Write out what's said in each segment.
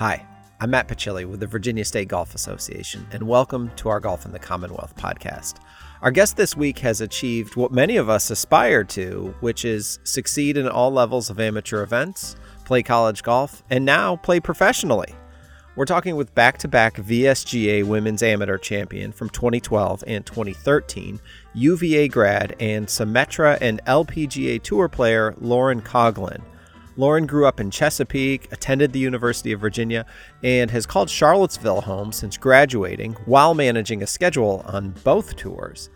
Hi, I'm Matt Pachilli with the Virginia State Golf Association, and welcome to our Golf in the Commonwealth podcast. Our guest this week has achieved what many of us aspire to, which is succeed in all levels of amateur events, play college golf, and now play professionally. We're talking with back to back VSGA Women's Amateur Champion from 2012 and 2013, UVA grad, and Symetra and LPGA Tour player Lauren Coughlin. Lauren grew up in Chesapeake, attended the University of Virginia, and has called Charlottesville home since graduating while managing a schedule on both tours.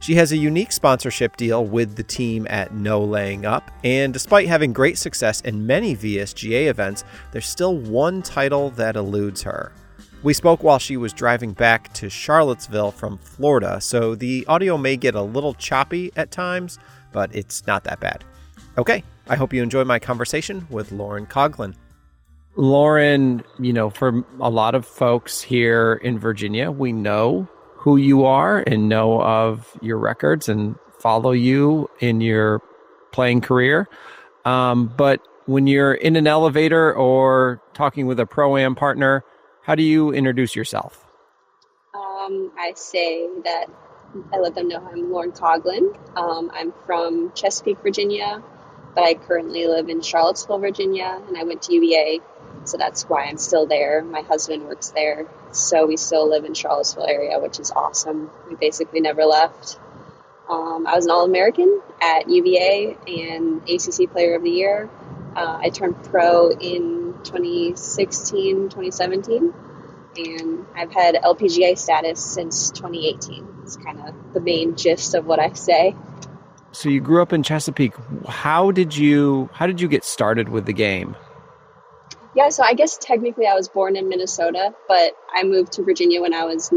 She has a unique sponsorship deal with the team at No Laying Up, and despite having great success in many VSGA events, there's still one title that eludes her. We spoke while she was driving back to Charlottesville from Florida, so the audio may get a little choppy at times, but it's not that bad. Okay, I hope you enjoy my conversation with Lauren Coughlin. Lauren, you know, for a lot of folks here in Virginia, we know who you are and know of your records and follow you in your playing career. Um, but when you're in an elevator or talking with a pro am partner, how do you introduce yourself? Um, I say that I let them know I'm Lauren Coughlin. Um, I'm from Chesapeake, Virginia but I currently live in Charlottesville, Virginia, and I went to UVA, so that's why I'm still there. My husband works there, so we still live in Charlottesville area, which is awesome. We basically never left. Um, I was an All American at UVA and ACC Player of the Year. Uh, I turned pro in 2016, 2017, and I've had LPGA status since 2018. It's kind of the main gist of what I say so you grew up in Chesapeake. How did you how did you get started with the game? Yeah, so I guess technically I was born in Minnesota, but I moved to Virginia when I was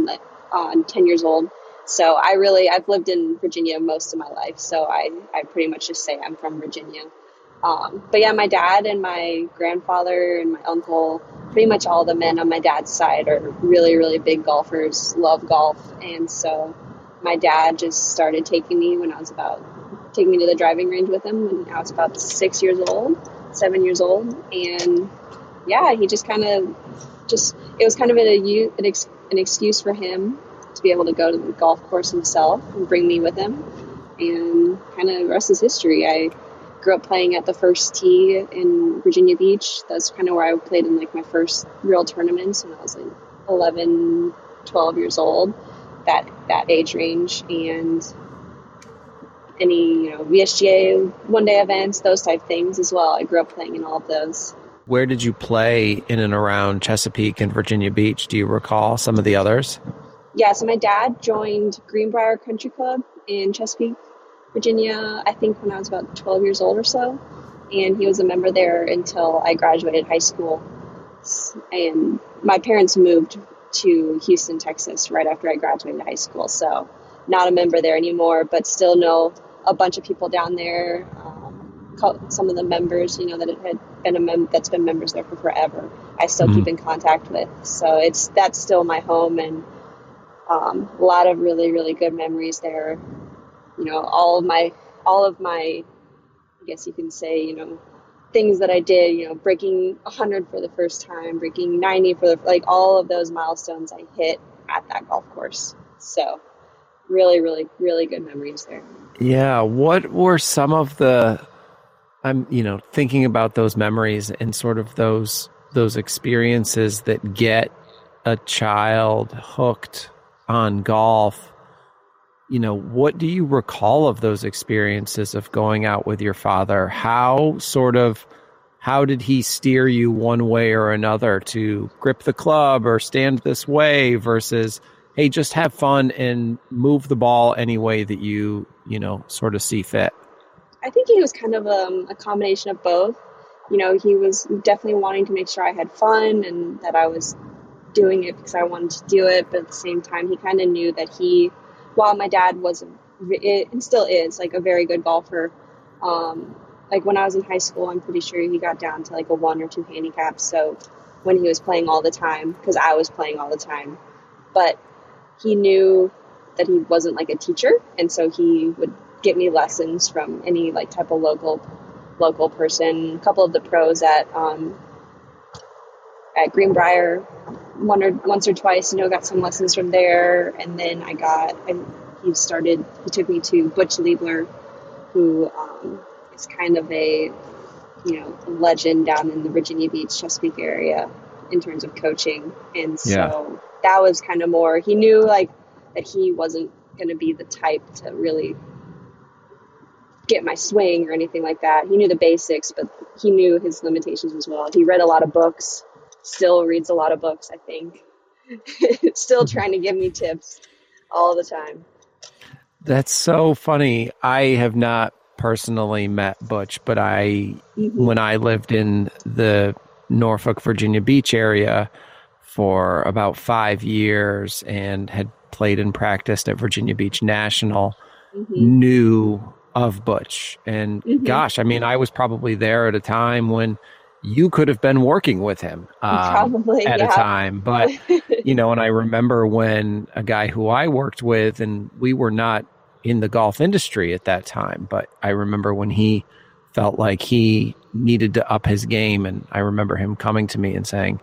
uh, 10 years old. So I really I've lived in Virginia most of my life. So I I pretty much just say I'm from Virginia. Um, but yeah, my dad and my grandfather and my uncle, pretty much all the men on my dad's side are really really big golfers, love golf, and so my dad just started taking me when I was about taking me to the driving range with him when I was about six years old, seven years old, and yeah, he just kind of just it was kind of an, an, ex, an excuse for him to be able to go to the golf course himself and bring me with him, and kind of rest is history. I grew up playing at the first tee in Virginia Beach. That's kind of where I played in like my first real tournaments when I was like 11, 12 years old. That that age range, and any you know VSGA one day events, those type things as well. I grew up playing in all of those. Where did you play in and around Chesapeake and Virginia Beach? Do you recall some of the others? Yeah, so my dad joined Greenbrier Country Club in Chesapeake, Virginia, I think when I was about 12 years old or so. And he was a member there until I graduated high school. And my parents moved to Houston, Texas right after I graduated high school. So not a member there anymore, but still know a bunch of people down there. Um, some of the members, you know, that had been a mem- that's been members there for forever. I still mm-hmm. keep in contact with. So it's that's still my home, and um, a lot of really really good memories there. You know, all of my all of my, I guess you can say, you know, things that I did. You know, breaking 100 for the first time, breaking 90 for the like all of those milestones I hit at that golf course. So really, really, really good memories there. Yeah. What were some of the, I'm, you know, thinking about those memories and sort of those, those experiences that get a child hooked on golf. You know, what do you recall of those experiences of going out with your father? How sort of, how did he steer you one way or another to grip the club or stand this way versus hey, just have fun and move the ball any way that you, you know, sort of see fit? I think he was kind of um, a combination of both. You know, he was definitely wanting to make sure I had fun and that I was doing it because I wanted to do it, but at the same time, he kind of knew that he, while my dad was, and still is, like a very good golfer, um, like when I was in high school, I'm pretty sure he got down to like a one or two handicap. So when he was playing all the time, because I was playing all the time, but he knew that he wasn't like a teacher, and so he would get me lessons from any like type of local local person. A couple of the pros at um, at Greenbrier one or once or twice. You know, got some lessons from there, and then I got. I, he started. He took me to Butch Liebler, who um, is kind of a you know legend down in the Virginia Beach, Chesapeake area in terms of coaching, and so yeah. That was kind of more. He knew like that he wasn't going to be the type to really get my swing or anything like that. He knew the basics, but he knew his limitations as well. He read a lot of books, still reads a lot of books, I think. still trying to give me tips all the time. That's so funny. I have not personally met Butch, but I mm-hmm. when I lived in the Norfolk, Virginia Beach area for about 5 years and had played and practiced at Virginia Beach National, mm-hmm. knew of Butch. And mm-hmm. gosh, I mean, I was probably there at a time when you could have been working with him um, probably at yeah. a time. But, you know, and I remember when a guy who I worked with, and we were not in the golf industry at that time, but I remember when he felt like he needed to up his game. And I remember him coming to me and saying,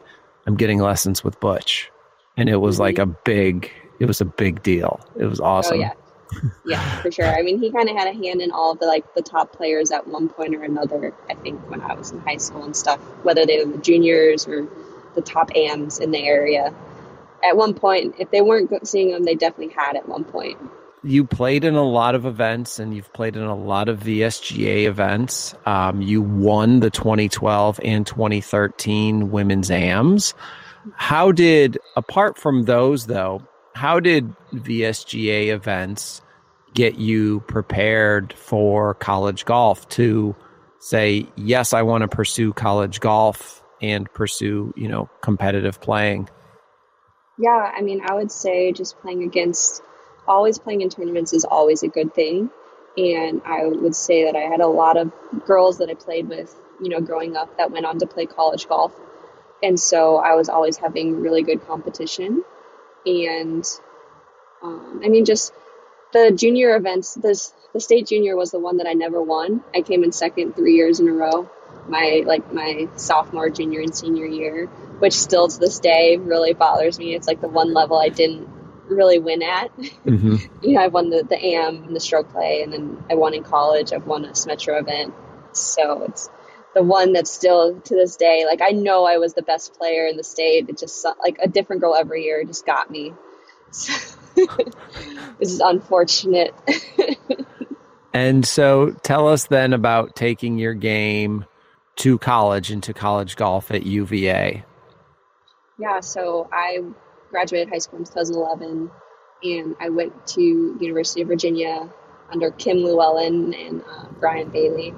I'm getting lessons with Butch. And it was mm-hmm. like a big, it was a big deal. It was oh, awesome. Oh, yeah yeah, for sure. I mean, he kind of had a hand in all the like the top players at one point or another. I think when I was in high school and stuff, whether they were the juniors or the top AMs in the area. At one point, if they weren't seeing them, they definitely had at one point. You played in a lot of events and you've played in a lot of VSGA events. Um, you won the 2012 and 2013 women's AMs. How did, apart from those though, how did VSGA events get you prepared for college golf to say, yes, I want to pursue college golf and pursue, you know, competitive playing? Yeah, I mean, I would say just playing against, always playing in tournaments is always a good thing. And I would say that I had a lot of girls that I played with, you know, growing up that went on to play college golf. And so I was always having really good competition and um, I mean, just the junior events. This the state junior was the one that I never won. I came in second three years in a row. My like my sophomore, junior, and senior year, which still to this day really bothers me. It's like the one level I didn't really win at. Mm-hmm. you know, I've won the, the AM and the stroke play, and then I won in college. I've won a Symetra event. So it's the one that's still to this day, like I know I was the best player in the state. It just like a different girl every year just got me. So, this is unfortunate. and so tell us then about taking your game to college into college golf at UVA. Yeah, so I graduated high school in 2011 and I went to University of Virginia under Kim Lewellen and uh, Brian Bailey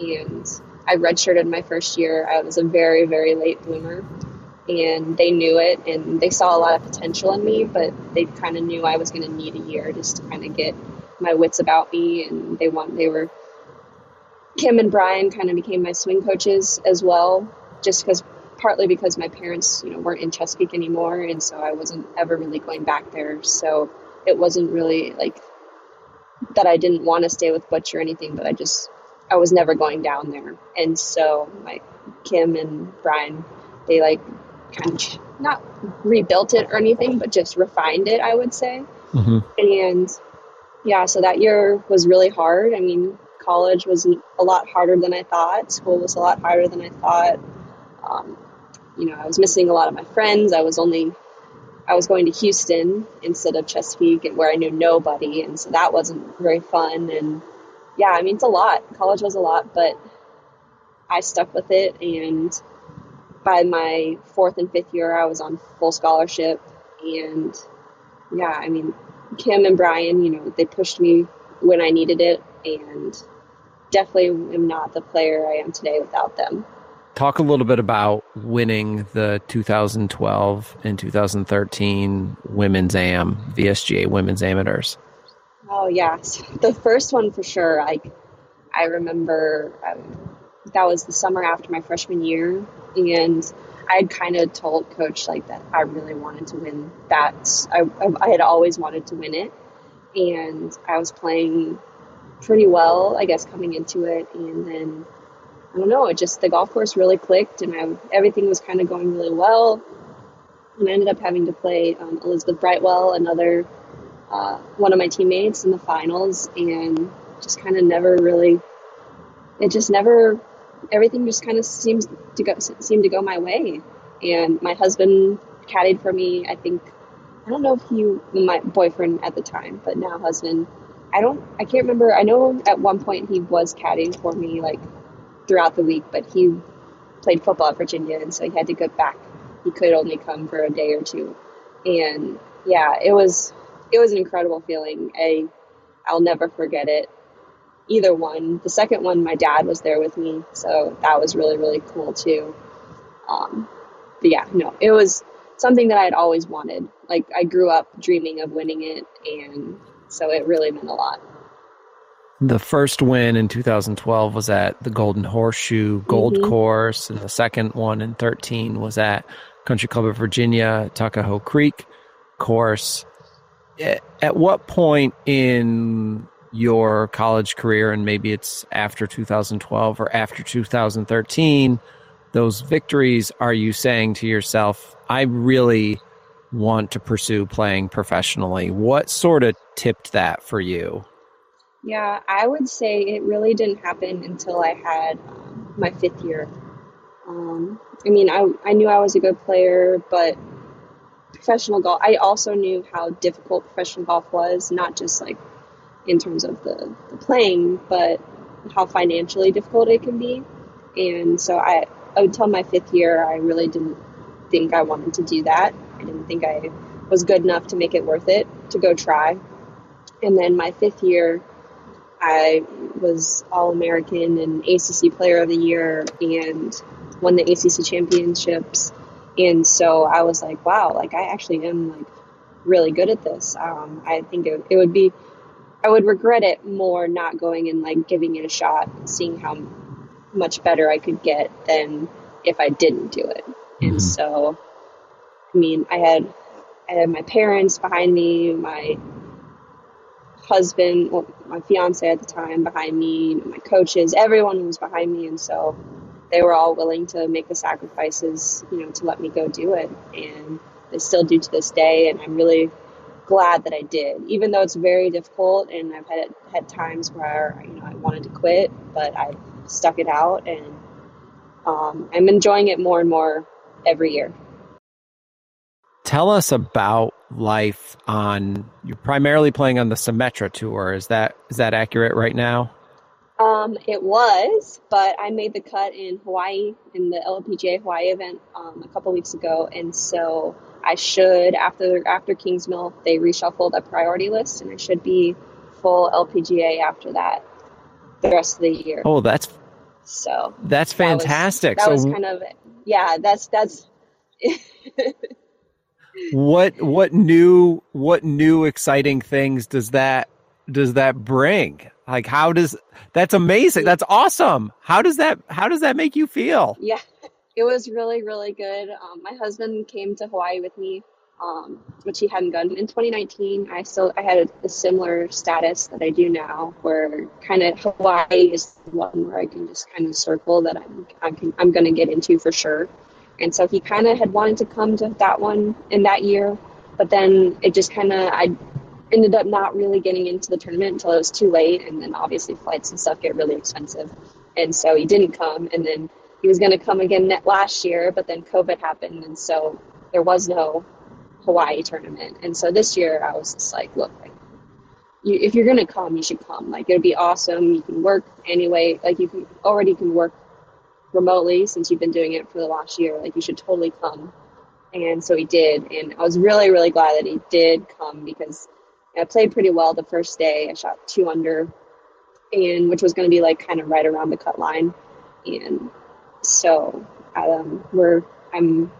and I redshirted my first year. I was a very, very late bloomer, and they knew it, and they saw a lot of potential in me, but they kind of knew I was going to need a year just to kind of get my wits about me, and they want they were Kim and Brian kind of became my swing coaches as well, just because partly because my parents, you know, weren't in Chesapeake anymore, and so I wasn't ever really going back there. So it wasn't really like that I didn't want to stay with Butch or anything, but I just I was never going down there. And so like Kim and Brian, they like kind of not rebuilt it or anything, but just refined it, I would say. Mm-hmm. And yeah, so that year was really hard. I mean, college was a lot harder than I thought. School was a lot harder than I thought. Um, you know, I was missing a lot of my friends. I was only, I was going to Houston instead of Chesapeake, and where I knew nobody, and so that wasn't very fun. And yeah, I mean, it's a lot. College was a lot, but I stuck with it. And by my fourth and fifth year, I was on full scholarship. And yeah, I mean, Kim and Brian, you know, they pushed me when I needed it. And definitely am not the player I am today without them. Talk a little bit about winning the 2012 and 2013 Women's AM, VSGA Women's Amateurs. Oh yes. the first one for sure. Like I remember um, that was the summer after my freshman year, and I had kind of told coach like that I really wanted to win that. I, I had always wanted to win it, and I was playing pretty well, I guess, coming into it, and then I don't know, it just the golf course really clicked, and I, everything was kind of going really well. And I ended up having to play um, Elizabeth Brightwell, another uh, one of my teammates, in the finals, and just kind of never really. It just never. Everything just kind of seems to go seemed to go my way, and my husband caddied for me. I think I don't know if he my boyfriend at the time, but now husband. I don't. I can't remember. I know at one point he was caddying for me like throughout the week, but he played football at Virginia, and so he had to go back. He could only come for a day or two, and yeah, it was it was an incredible feeling. I I'll never forget it. Either one. The second one, my dad was there with me, so that was really really cool too. Um, but yeah, no, it was something that I had always wanted. Like I grew up dreaming of winning it, and so it really meant a lot. The first win in 2012 was at the Golden Horseshoe Gold mm-hmm. Course, and the second one in 13 was at Country Club of Virginia, Tuckahoe Creek Course. At what point in your college career, and maybe it's after 2012 or after 2013, those victories are you saying to yourself, I really want to pursue playing professionally? What sort of tipped that for you? Yeah, I would say it really didn't happen until I had um, my fifth year. Um, I mean, I, I knew I was a good player, but professional golf, I also knew how difficult professional golf was, not just like in terms of the, the playing, but how financially difficult it can be. And so I, until my fifth year, I really didn't think I wanted to do that. I didn't think I was good enough to make it worth it to go try. And then my fifth year, I was All American and ACC Player of the Year and won the ACC championships. And so I was like, wow, like I actually am like really good at this. Um, I think it, it would be, I would regret it more not going and like giving it a shot seeing how much better I could get than if I didn't do it. Mm-hmm. And so, I mean, I had, I had my parents behind me, my husband, well, my fiance at the time behind me, my coaches, everyone was behind me. And so they were all willing to make the sacrifices, you know, to let me go do it. And they still do to this day. And I'm really glad that I did, even though it's very difficult. And I've had, had times where, you know, I wanted to quit, but I stuck it out and um, I'm enjoying it more and more every year. Tell us about life on you're primarily playing on the Symetra tour. Is that is that accurate right now? Um, it was, but I made the cut in Hawaii in the LPGA Hawaii event um, a couple weeks ago, and so I should after after Kingsmill they reshuffled a priority list, and I should be full LPGA after that the rest of the year. Oh, that's so that's fantastic. That was, that so, was kind of yeah. That's that's. what what new what new exciting things does that does that bring? Like how does that's amazing. That's awesome. How does that how does that make you feel? Yeah. It was really really good. Um, my husband came to Hawaii with me um, which he hadn't done in 2019. I still I had a, a, similar status that I do now, where kind of Hawaii is the one where I can just kind of circle that I'm I'm, I'm going to get into for sure. And so he kind of had wanted to come to that one in that year, but then it just kind of I ended up not really getting into the tournament until it was too late, and then obviously flights and stuff get really expensive, and so he didn't come, and then he was going to come again last year, but then COVID happened, and so there was no Hawaii tournament. And so this year I was just like, look, like, you, if you're gonna come, you should come. Like it'd be awesome. You can work anyway. Like you can already can work remotely since you've been doing it for the last year. Like you should totally come. And so he did, and I was really really glad that he did come because I played pretty well the first day. I shot two under, and which was going to be like kind of right around the cut line, and so um, we're I'm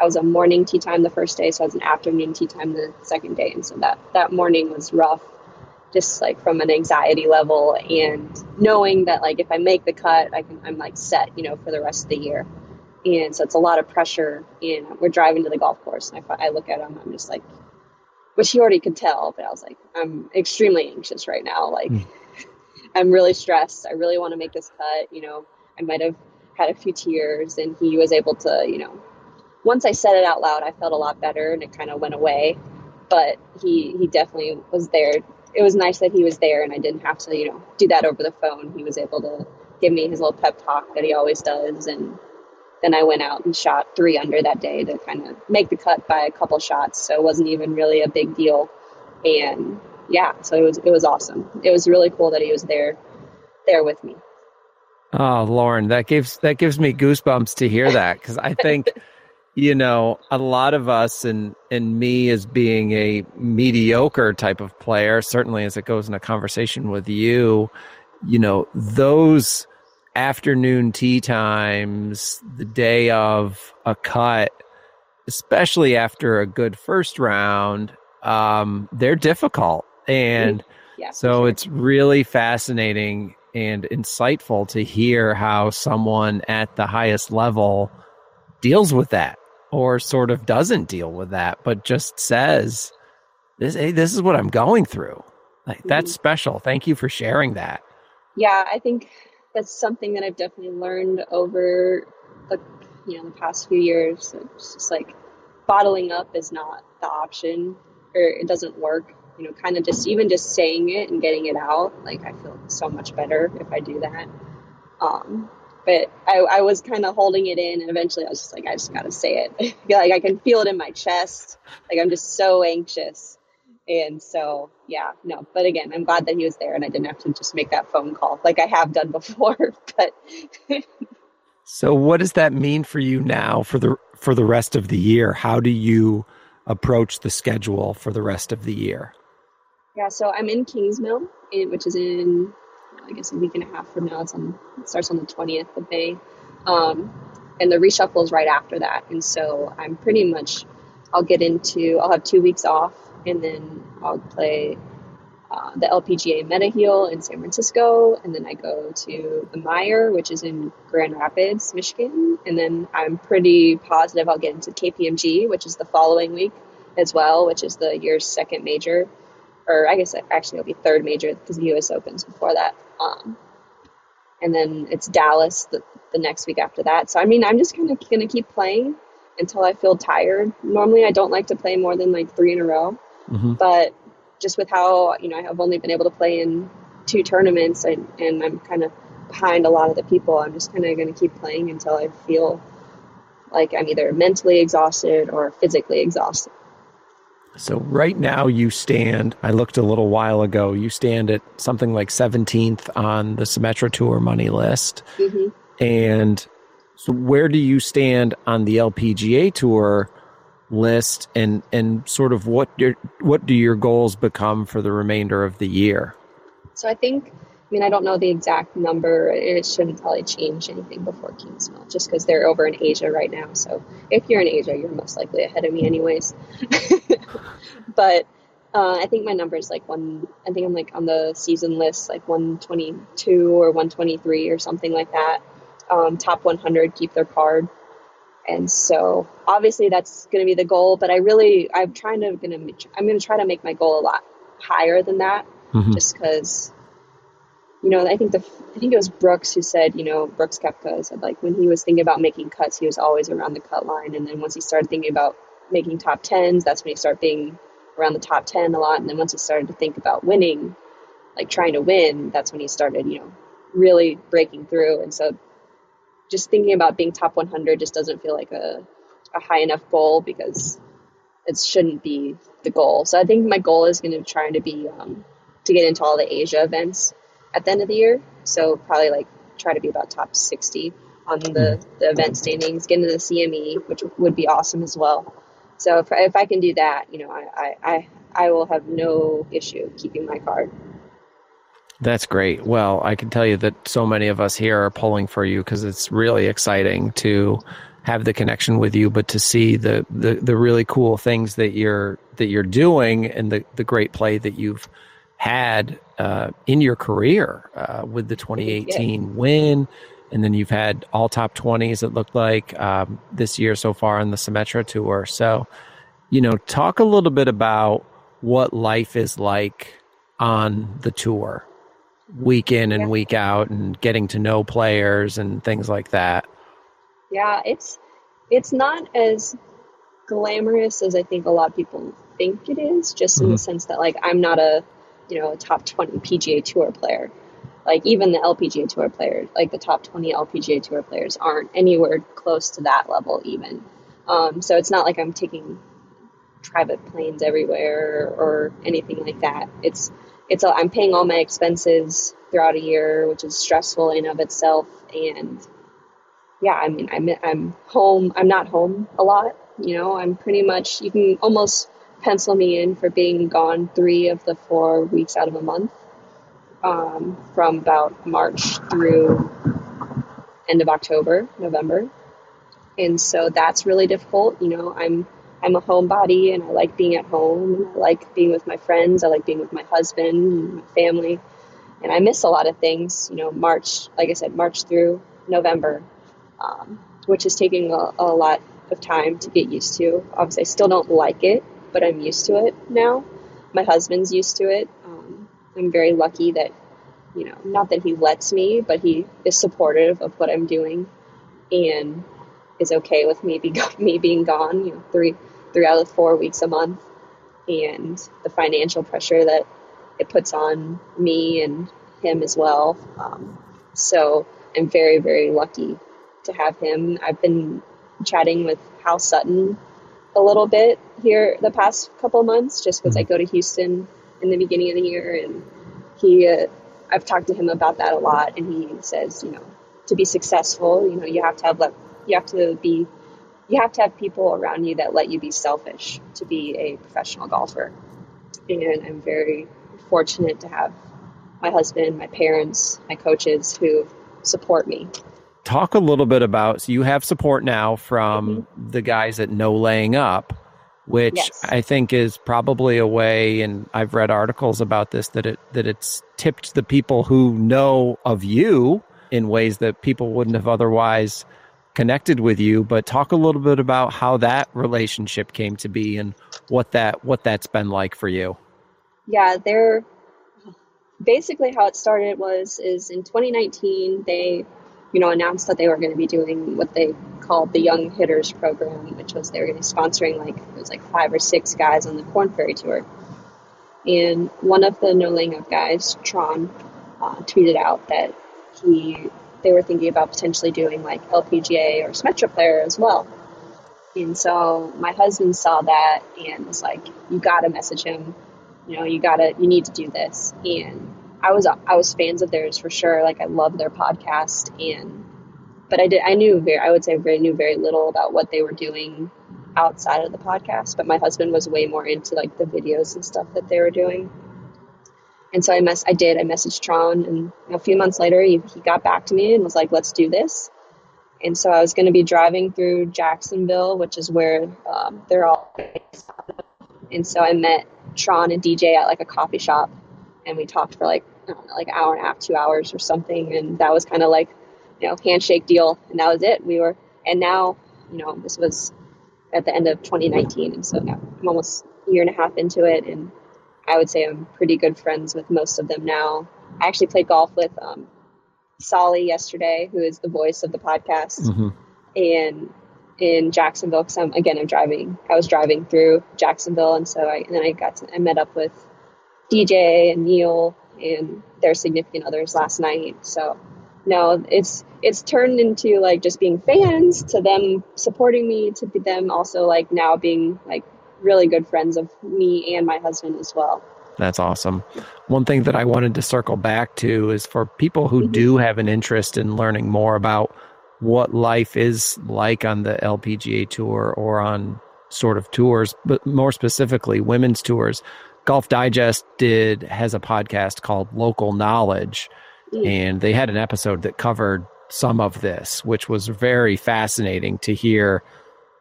I was a morning tee time the first day, so I was an afternoon tee time the second day, and so that that morning was rough, just like from an anxiety level and knowing that like if I make the cut, I can I'm like set, you know, for the rest of the year, and so it's a lot of pressure. And we're driving to the golf course, and I I look at him, I'm just like, which he already could tell, but I was like, I'm extremely anxious right now, like. Mm. I'm really stressed. I really want to make this cut. You know, I might have had a few tears, and he was able to, you know, once I said it out loud, I felt a lot better, and it kind of went away. But he he definitely was there. It was nice that he was there, and I didn't have to, you know, do that over the phone. He was able to give me his little pep talk that he always does, and then I went out and shot three under that day to kind of make the cut by a couple shots. So it wasn't even really a big deal. And yeah, so it was it was awesome. It was really cool that he was there there with me. Oh, Lauren, that gives that gives me goosebumps to hear that because I think you know a lot of us and and me as being a mediocre type of player, certainly as it goes in a conversation with you, you know those afternoon tee times, the day of a cut, especially after a good first round, um, they're difficult. And yeah, so sure. it's really fascinating and insightful to hear how someone at the highest level deals with that or sort of doesn't deal with that, but just says, this, hey, this is what I'm going through. Like, mm-hmm. that's special. Thank you for sharing that. Yeah, I think that's something that I've definitely learned over the you know the past few years. It's just like bottling up is not the option, or it doesn't work. You know, kind of just even just saying it and getting it out. Like I feel so much better if I do that. Um, but I, I was kind of holding it in, and eventually I was just like, I just gotta say it. like I can feel it in my chest. Like I'm just so anxious and so, yeah, no. But again, I'm glad that he was there and I didn't have to just make that phone call like I have done before. but So what does that mean for you now for the for the rest of the year? How do you approach the schedule for the rest of the year? Yeah, so I'm in Kingsmill, eh, which is in I guess a week and a half from now. It's on it starts on the 20th of May. Um, and the reshuffle is right after that. And so I'm pretty much I'll get into I'll have two weeks off and then I'll play uh, the LPGA Mediheal in San Francisco, and then I go to the Meijer, which is in Grand Rapids, Michigan, and then I'm pretty positive I'll get into KPMG, which is the following week as well, which is the year's second major, or I guess actually it'll be third major because the U.S. Opens before that. Um, and then it's Dallas the, the next week after that. So I mean, I'm just kind of gonna keep playing until I feel tired. Normally, I don't like to play more than like three in a row. Mm-hmm. But just with how you know I've only been able to play in two tournaments, and, and I'm kind of behind a lot of the people. I'm just kind of going to keep playing until I feel like I'm either mentally exhausted or physically exhausted. So right now you stand, I looked a little while ago, you stand at something like 17th on the Symetra Tour money list. Mm-hmm. And so where do you stand on the LPGA Tour list and and sort of what your what do your goals become for the remainder of the year? So I think mean I don't know the exact number. It shouldn't probably change anything before Kingsmill, just because they're over in Asia right now. So if you're in Asia, you're most likely ahead of me, anyways. but uh, I think my number is like one. I think I'm like on the season list, like 122 or 123 or something like that. Um, top 100 keep their card. And so obviously that's going to be the goal, but I really, I'm trying to, going to, I'm going to try to make my goal a lot higher than that mm-hmm. just because, you know, I think the, I think it was Brooks who said, you know, Brooks Koepka said like when he was thinking about making cuts, he was always around the cut line. And then once he started thinking about making top tens, that's when he started being around the top 10 a lot. And then once he started to think about winning, like trying to win, that's when he started, you know, really breaking through. And so just thinking about being top 100 just doesn't feel like a, a high enough goal because it shouldn't be the goal. So I think my goal is going to try to be um, to get into all the Asia events at the end of the year. So probably like try to be about top 60 on the, hmm. the event standings, get into the CME, which would be awesome as well. So if, if I can do that, you know, I, I, I will have no issue keeping my card. That's great. Well, I can tell you that so many of us here are pulling for you because it's really exciting to have the connection with you, but to see the, the, the really cool things that you're that you're doing and the, the great play that you've had uh, in your career uh, with the 2018 yeah. win, and then you've had all top 20s. It looked like um, this year so far on the Symetra tour. So, you know, talk a little bit about what life is like on the tour week in and yeah. week out and getting to know players and things like that. Yeah, it's it's not as glamorous as I think a lot of people think it is, just mm-hmm. in the mm-hmm. sense that like I'm not a you know a top 20 PGA Tour player. Like even the LPGA Tour players, like the top 20 LPGA Tour players, aren't anywhere close to that level even. Um, so it's not like I'm taking private planes everywhere or anything like that. It's it's a, I'm paying all my expenses throughout a year, which is stressful in of itself. And yeah, I mean, I'm I'm home. I'm not home a lot. You know, I'm pretty much. You can almost pencil me in for being gone three of the four weeks out of a month, um, from about March through end of October, November. And so that's really difficult. You know, I'm I'm a homebody and I like being at home and I like being with my friends. I like being with my husband and my family. And I miss a lot of things, you know, March, like I said, March through November, um, which is taking a, a, lot of time to get used to. Obviously, I still don't like it, but I'm used to it now. My husband's used to it. Um, I'm very lucky that, you know, not that he lets me, but he is supportive of what I'm doing and is okay with me, be, me being gone, you know, three three out of four weeks a month, and the financial pressure that it puts on me and him as well. Um, so I'm very, very lucky to have him. I've been chatting with Hal Sutton a little bit here the past couple months, just because I go to Houston in the beginning of the year, and he, uh, I've talked to him about that a lot, and he says, you know, to be successful, you know, you have to have let, you have to be you have to have people around you that let you be selfish to be a professional golfer. And I'm very fortunate to have my husband, my parents, my coaches who support me. Talk a little bit about so you have support now from mm-hmm. the guys at No Laying Up, which yes. I think is probably a way and I've read articles about this that it that it's tipped the people who know of you in ways that people wouldn't have otherwise connected with you, but talk a little bit about how that relationship came to be and what that what that's been like for you. Yeah, they're basically how it started was is in 2019 they you know announced that they were going to be doing what they called the Young Hitters program, which was they were going to be sponsoring like it was like five or six guys on the Korn Ferry tour. And one of the No Laying Up guys, Tron, uh, tweeted out that he they were thinking about potentially doing like LPGA or Symetra player as well. And so my husband saw that and was like, "You got to message him. You know, you got to, you need to do this." And I was, I was fans of theirs for sure. Like I love their podcast, and but I did, I knew very, I would say, very knew very little about what they were doing outside of the podcast. But my husband was way more into like the videos and stuff that they were doing. And so I mess I did. I messaged Tron, and a few months later, he, he got back to me and was like, "Let's do this." And so I was going to be driving through Jacksonville, which is where um, they're all. And so I met Tron and DJ at like a coffee shop, and we talked for like I don't know, like an hour and a half, two hours or something. And that was kind of like, you know, handshake deal, and that was it. We were, and now, you know, this was at the end of 2019, and so now I'm almost a year and a half into it, and I would say I'm pretty good friends with most of them now. I actually played golf with um, Soly yesterday, who is the voice of the podcast, mm-hmm. and in Jacksonville. Because I'm again, I'm driving. I was driving through Jacksonville, and so I and then I got to, I met up with DJ and Neil and their significant others last night. So no, it's it's turned into like just being fans to them supporting me to them also like now being like really good friends of me and my husband as well. That's awesome. One thing that I wanted to circle back to is for people who mm-hmm. do have an interest in learning more about what life is like on the LPGA tour or on sort of tours, but more specifically women's tours. Golf Digest did has a podcast called Local Knowledge, mm. and they had an episode that covered some of this, which was very fascinating to hear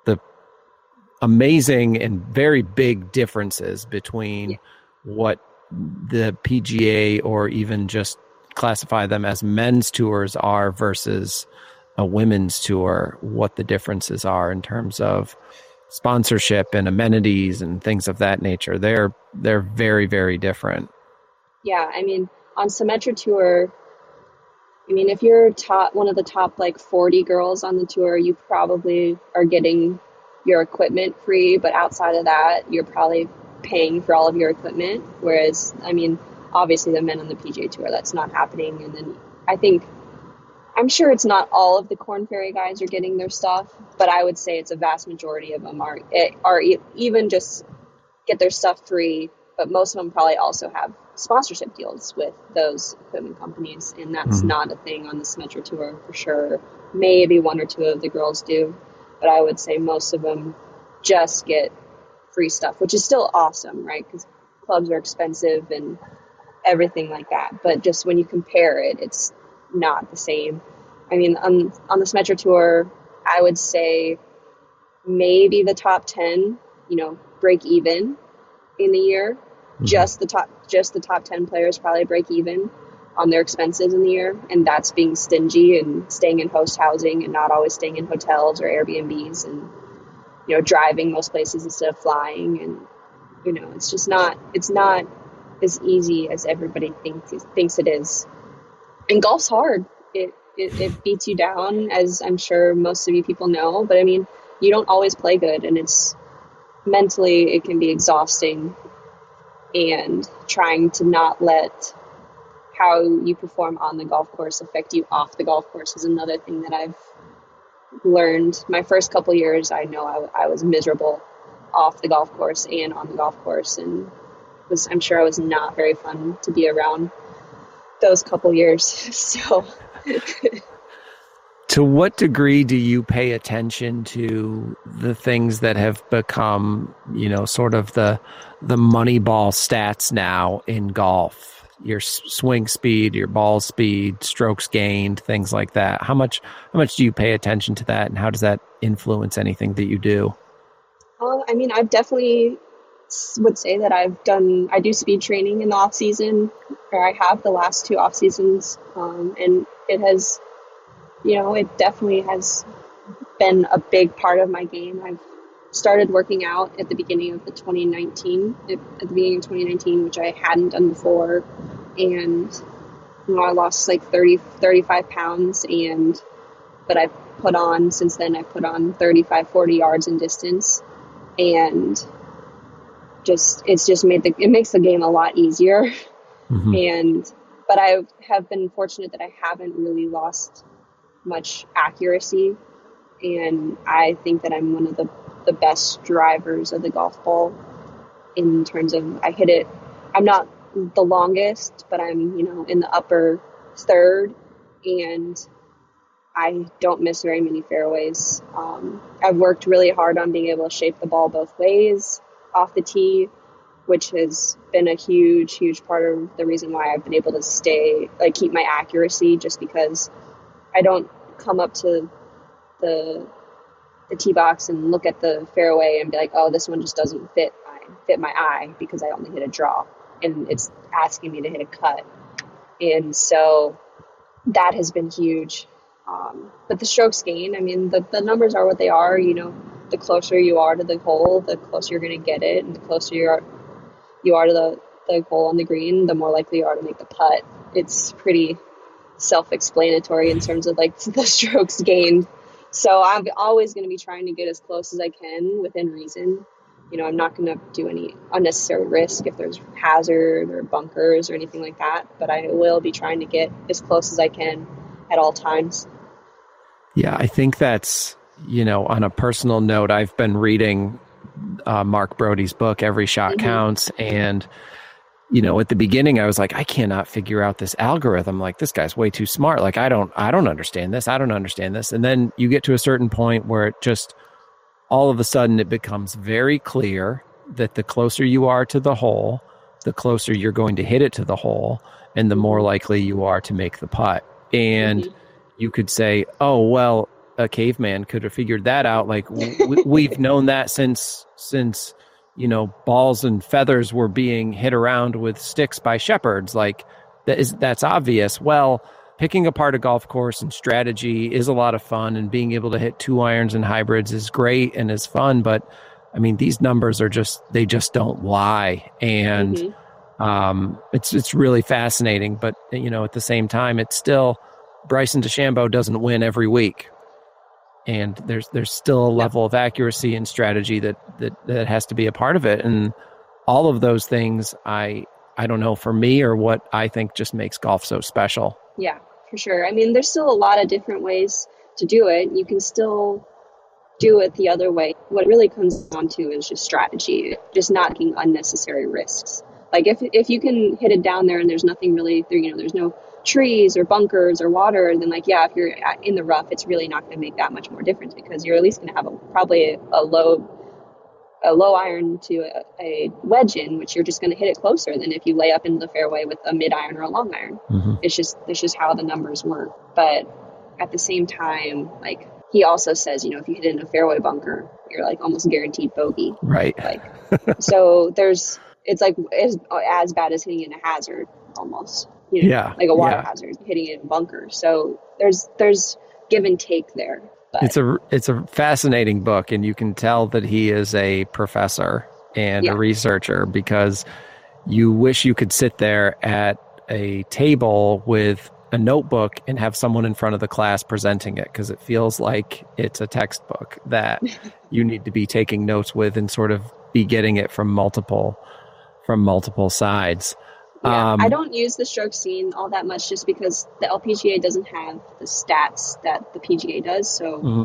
the amazing and very big differences between yeah. what the PGA or even just classify them as men's tours are versus a women's tour, what the differences are in terms of sponsorship and amenities and things of that nature. They're they're very very different. Yeah, I mean, on Symetra Tour, I mean, if you're top one of the top like 40 girls on the tour, you probably are getting your equipment free, but outside of that, you're probably paying for all of your equipment. Whereas, I mean, obviously the men on the PGA Tour, that's not happening. And then I think, I'm sure it's not all of the Korn Ferry guys are getting their stuff, but I would say it's a vast majority of them are, are even just get their stuff free. But most of them probably also have sponsorship deals with those equipment companies, and that's mm-hmm. not a thing on the Symetra Tour for sure. Maybe one or two of the girls do, but I would say most of them just get free stuff, which is still awesome, right? Because clubs are expensive and everything like that. But just when you compare it, it's not the same. I mean, on, on the Symetra Tour, I would say maybe the top 10, you know, break even in the year. Mm-hmm. Just the top, just the top 10 players probably break even on their expenses in the year. And that's being stingy and staying in host housing and not always staying in hotels or Airbnbs and, you know, driving most places instead of flying. And, you know, it's just not, it's not as easy as everybody thinks thinks it is. And golf's hard. It, it it beats you down, as I'm sure most of you people know. But I mean, you don't always play good, and it's mentally it can be exhausting. And trying to not let how you perform on the golf course affect you off the golf course is another thing that I've learned. My first couple years, I know I, I was miserable off the golf course and on the golf course, and was I'm sure I was not very fun to be around those couple years. So To what degree do you pay attention to the things that have become, you know, sort of the the money ball stats now in golf? Your swing speed, your ball speed, strokes gained, things like that. How much how much do you pay attention to that and how does that influence anything that you do? Well, I mean, I've definitely would say that I've done I do speed training in the off season, or I have the last two off seasons, um, and it has, you know, it definitely has been a big part of my game. I've started working out at the beginning of the 2019 at the beginning of 2019, which I hadn't done before, and you know I lost like 30 35 pounds, and but I've put on since then I've put on 35 40 yards in distance, and just it's just made the it makes the game a lot easier mm-hmm. and but i have been fortunate that i haven't really lost much accuracy and i think that i'm one of the the best drivers of the golf ball in terms of i hit it i'm not the longest but i'm you know in the upper third and I don't miss very many fairways. Um, I've worked really hard on being able to shape the ball both ways off the tee, which has been a huge, huge part of the reason why I've been able to stay, like, keep my accuracy just because I don't come up to the the tee box and look at the fairway and be like, oh, this one just doesn't fit my, fit my eye because I only hit a draw and it's asking me to hit a cut. And so that has been huge. Um, but the strokes gain, I mean, the, the numbers are what they are. You know, the closer you are to the hole, the closer you're going to get it, and the closer you are you are to the, the hole on the green, the more likely you are to make the putt. It's pretty self-explanatory in terms of like the strokes gained. So I'm always going to be trying to get as close as I can within reason. You know, I'm not going to do any unnecessary risk if there's hazard or bunkers or anything like that, but I will be trying to get as close as I can at all times. Yeah, I think that's you know, on a personal note, I've been reading uh, Mark Broadie's book, Every Shot mm-hmm. Counts. And, you know, at the beginning, I was like, I cannot figure out this algorithm. Like, this guy's way too smart. Like, I don't, I don't understand this. I don't understand this. And then you get to a certain point where it just, all of a sudden, it becomes very clear that the closer you are to the hole, the closer you're going to hit it to the hole, and the more mm-hmm. likely you are to make the putt. And mm-hmm. you could say, oh, well, a caveman could have figured that out. Like we, have known that since since you know balls and feathers were being hit around with sticks by shepherds. Like that is that's obvious. Well, picking apart a golf course and strategy is a lot of fun, and being able to hit two irons and hybrids is great and is fun. But I mean, these numbers are just they just don't lie, and. Mm-hmm. Um, it's it's really fascinating, but you know, at the same time, it's still Bryson DeChambeau doesn't win every week, and there's there's still a level of accuracy and strategy that that that has to be a part of it, and all of those things, I I don't know for me or what I think just makes golf so special. Yeah, for sure. I mean, there's still a lot of different ways to do it. You can still do it the other way. What it really comes down to is just strategy, just not taking unnecessary risks. Like if if you can hit it down there and there's nothing really there, you know, there's no trees or bunkers or water, then like yeah, if you're in the rough, it's really not going to make that much more difference because you're at least going to have a, probably a, low a low iron to a, a wedge in, which you're just going to hit it closer than if you lay up into the fairway with a mid iron or a long iron. Mm-hmm. It's just it's just how the numbers work. But at the same time, like he also says, you know, if you hit it in a fairway bunker, you're like almost guaranteed bogey. Right. Like so there's it's like as, as bad as hitting in a hazard almost. You know, yeah. Like a water yeah. hazard, hitting it in a bunker. So there's there's give and take there. But. It's a it's a fascinating book, and you can tell that he is a professor and yeah. a researcher because you wish you could sit there at a table with a notebook and have someone in front of the class presenting it because it feels like it's a textbook that you need to be taking notes with and sort of be getting it from multiple from multiple sides. Yeah, um, I don't use the strokes gained all that much just because the LPGA doesn't have the stats that the PGA does. So mm-hmm.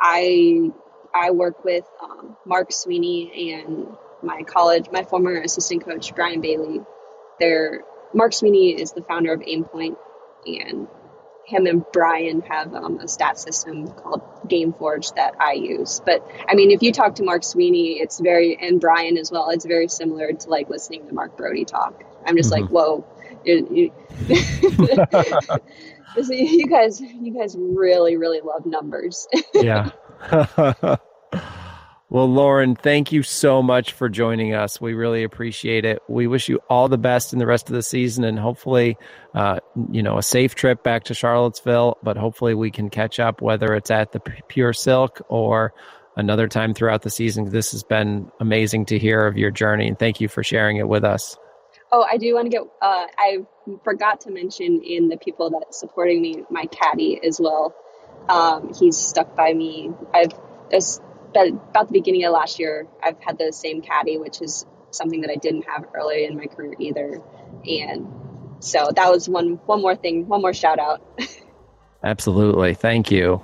I I work with um, Mark Sweeney and my college, my former assistant coach Brian Bailey. They're Mark Sweeney is the founder of Aimpoint, and him and Brian have um, a stat system called GameForge that I use. But I mean, if you talk to Mark Sweeney, it's very, and Brian as well, it's very similar to like listening to Mark Broadie talk. I'm just mm-hmm. like, whoa. You, you, you guys, you guys really, really love numbers. yeah. Well, Lauren, thank you so much for joining us. We really appreciate it. We wish you all the best in the rest of the season and hopefully, uh, you know, a safe trip back to Charlottesville, but hopefully we can catch up, whether it's at the Pure Silk or another time throughout the season. This has been amazing to hear of your journey and thank you for sharing it with us. Oh, I do want to get, uh, I forgot to mention in the people that supporting me, my caddy as well. Um, he's stuck by me. I've, but about the beginning of last year, I've had the same caddy, which is something that I didn't have early in my career either. And so that was one one more thing, one more shout out. Absolutely. Thank you.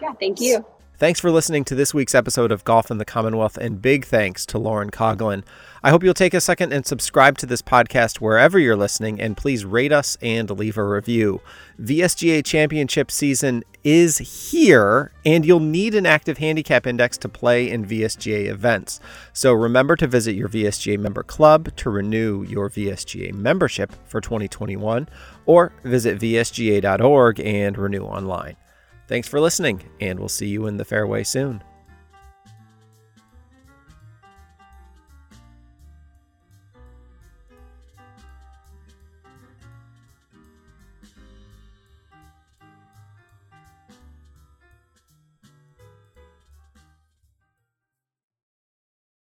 Yeah, thank you. Thanks for listening to this week's episode of Golf in the Commonwealth, and big thanks to Lauren Coughlin. I hope you'll take a second and subscribe to this podcast wherever you're listening, and please rate us and leave a review. VSGA Championship season is here, and you'll need an active handicap index to play in VSGA events. So remember to visit your VSGA member club to renew your VSGA membership for 2021, or visit VSGA.org and renew online. Thanks for listening, and we'll see you in the fairway soon.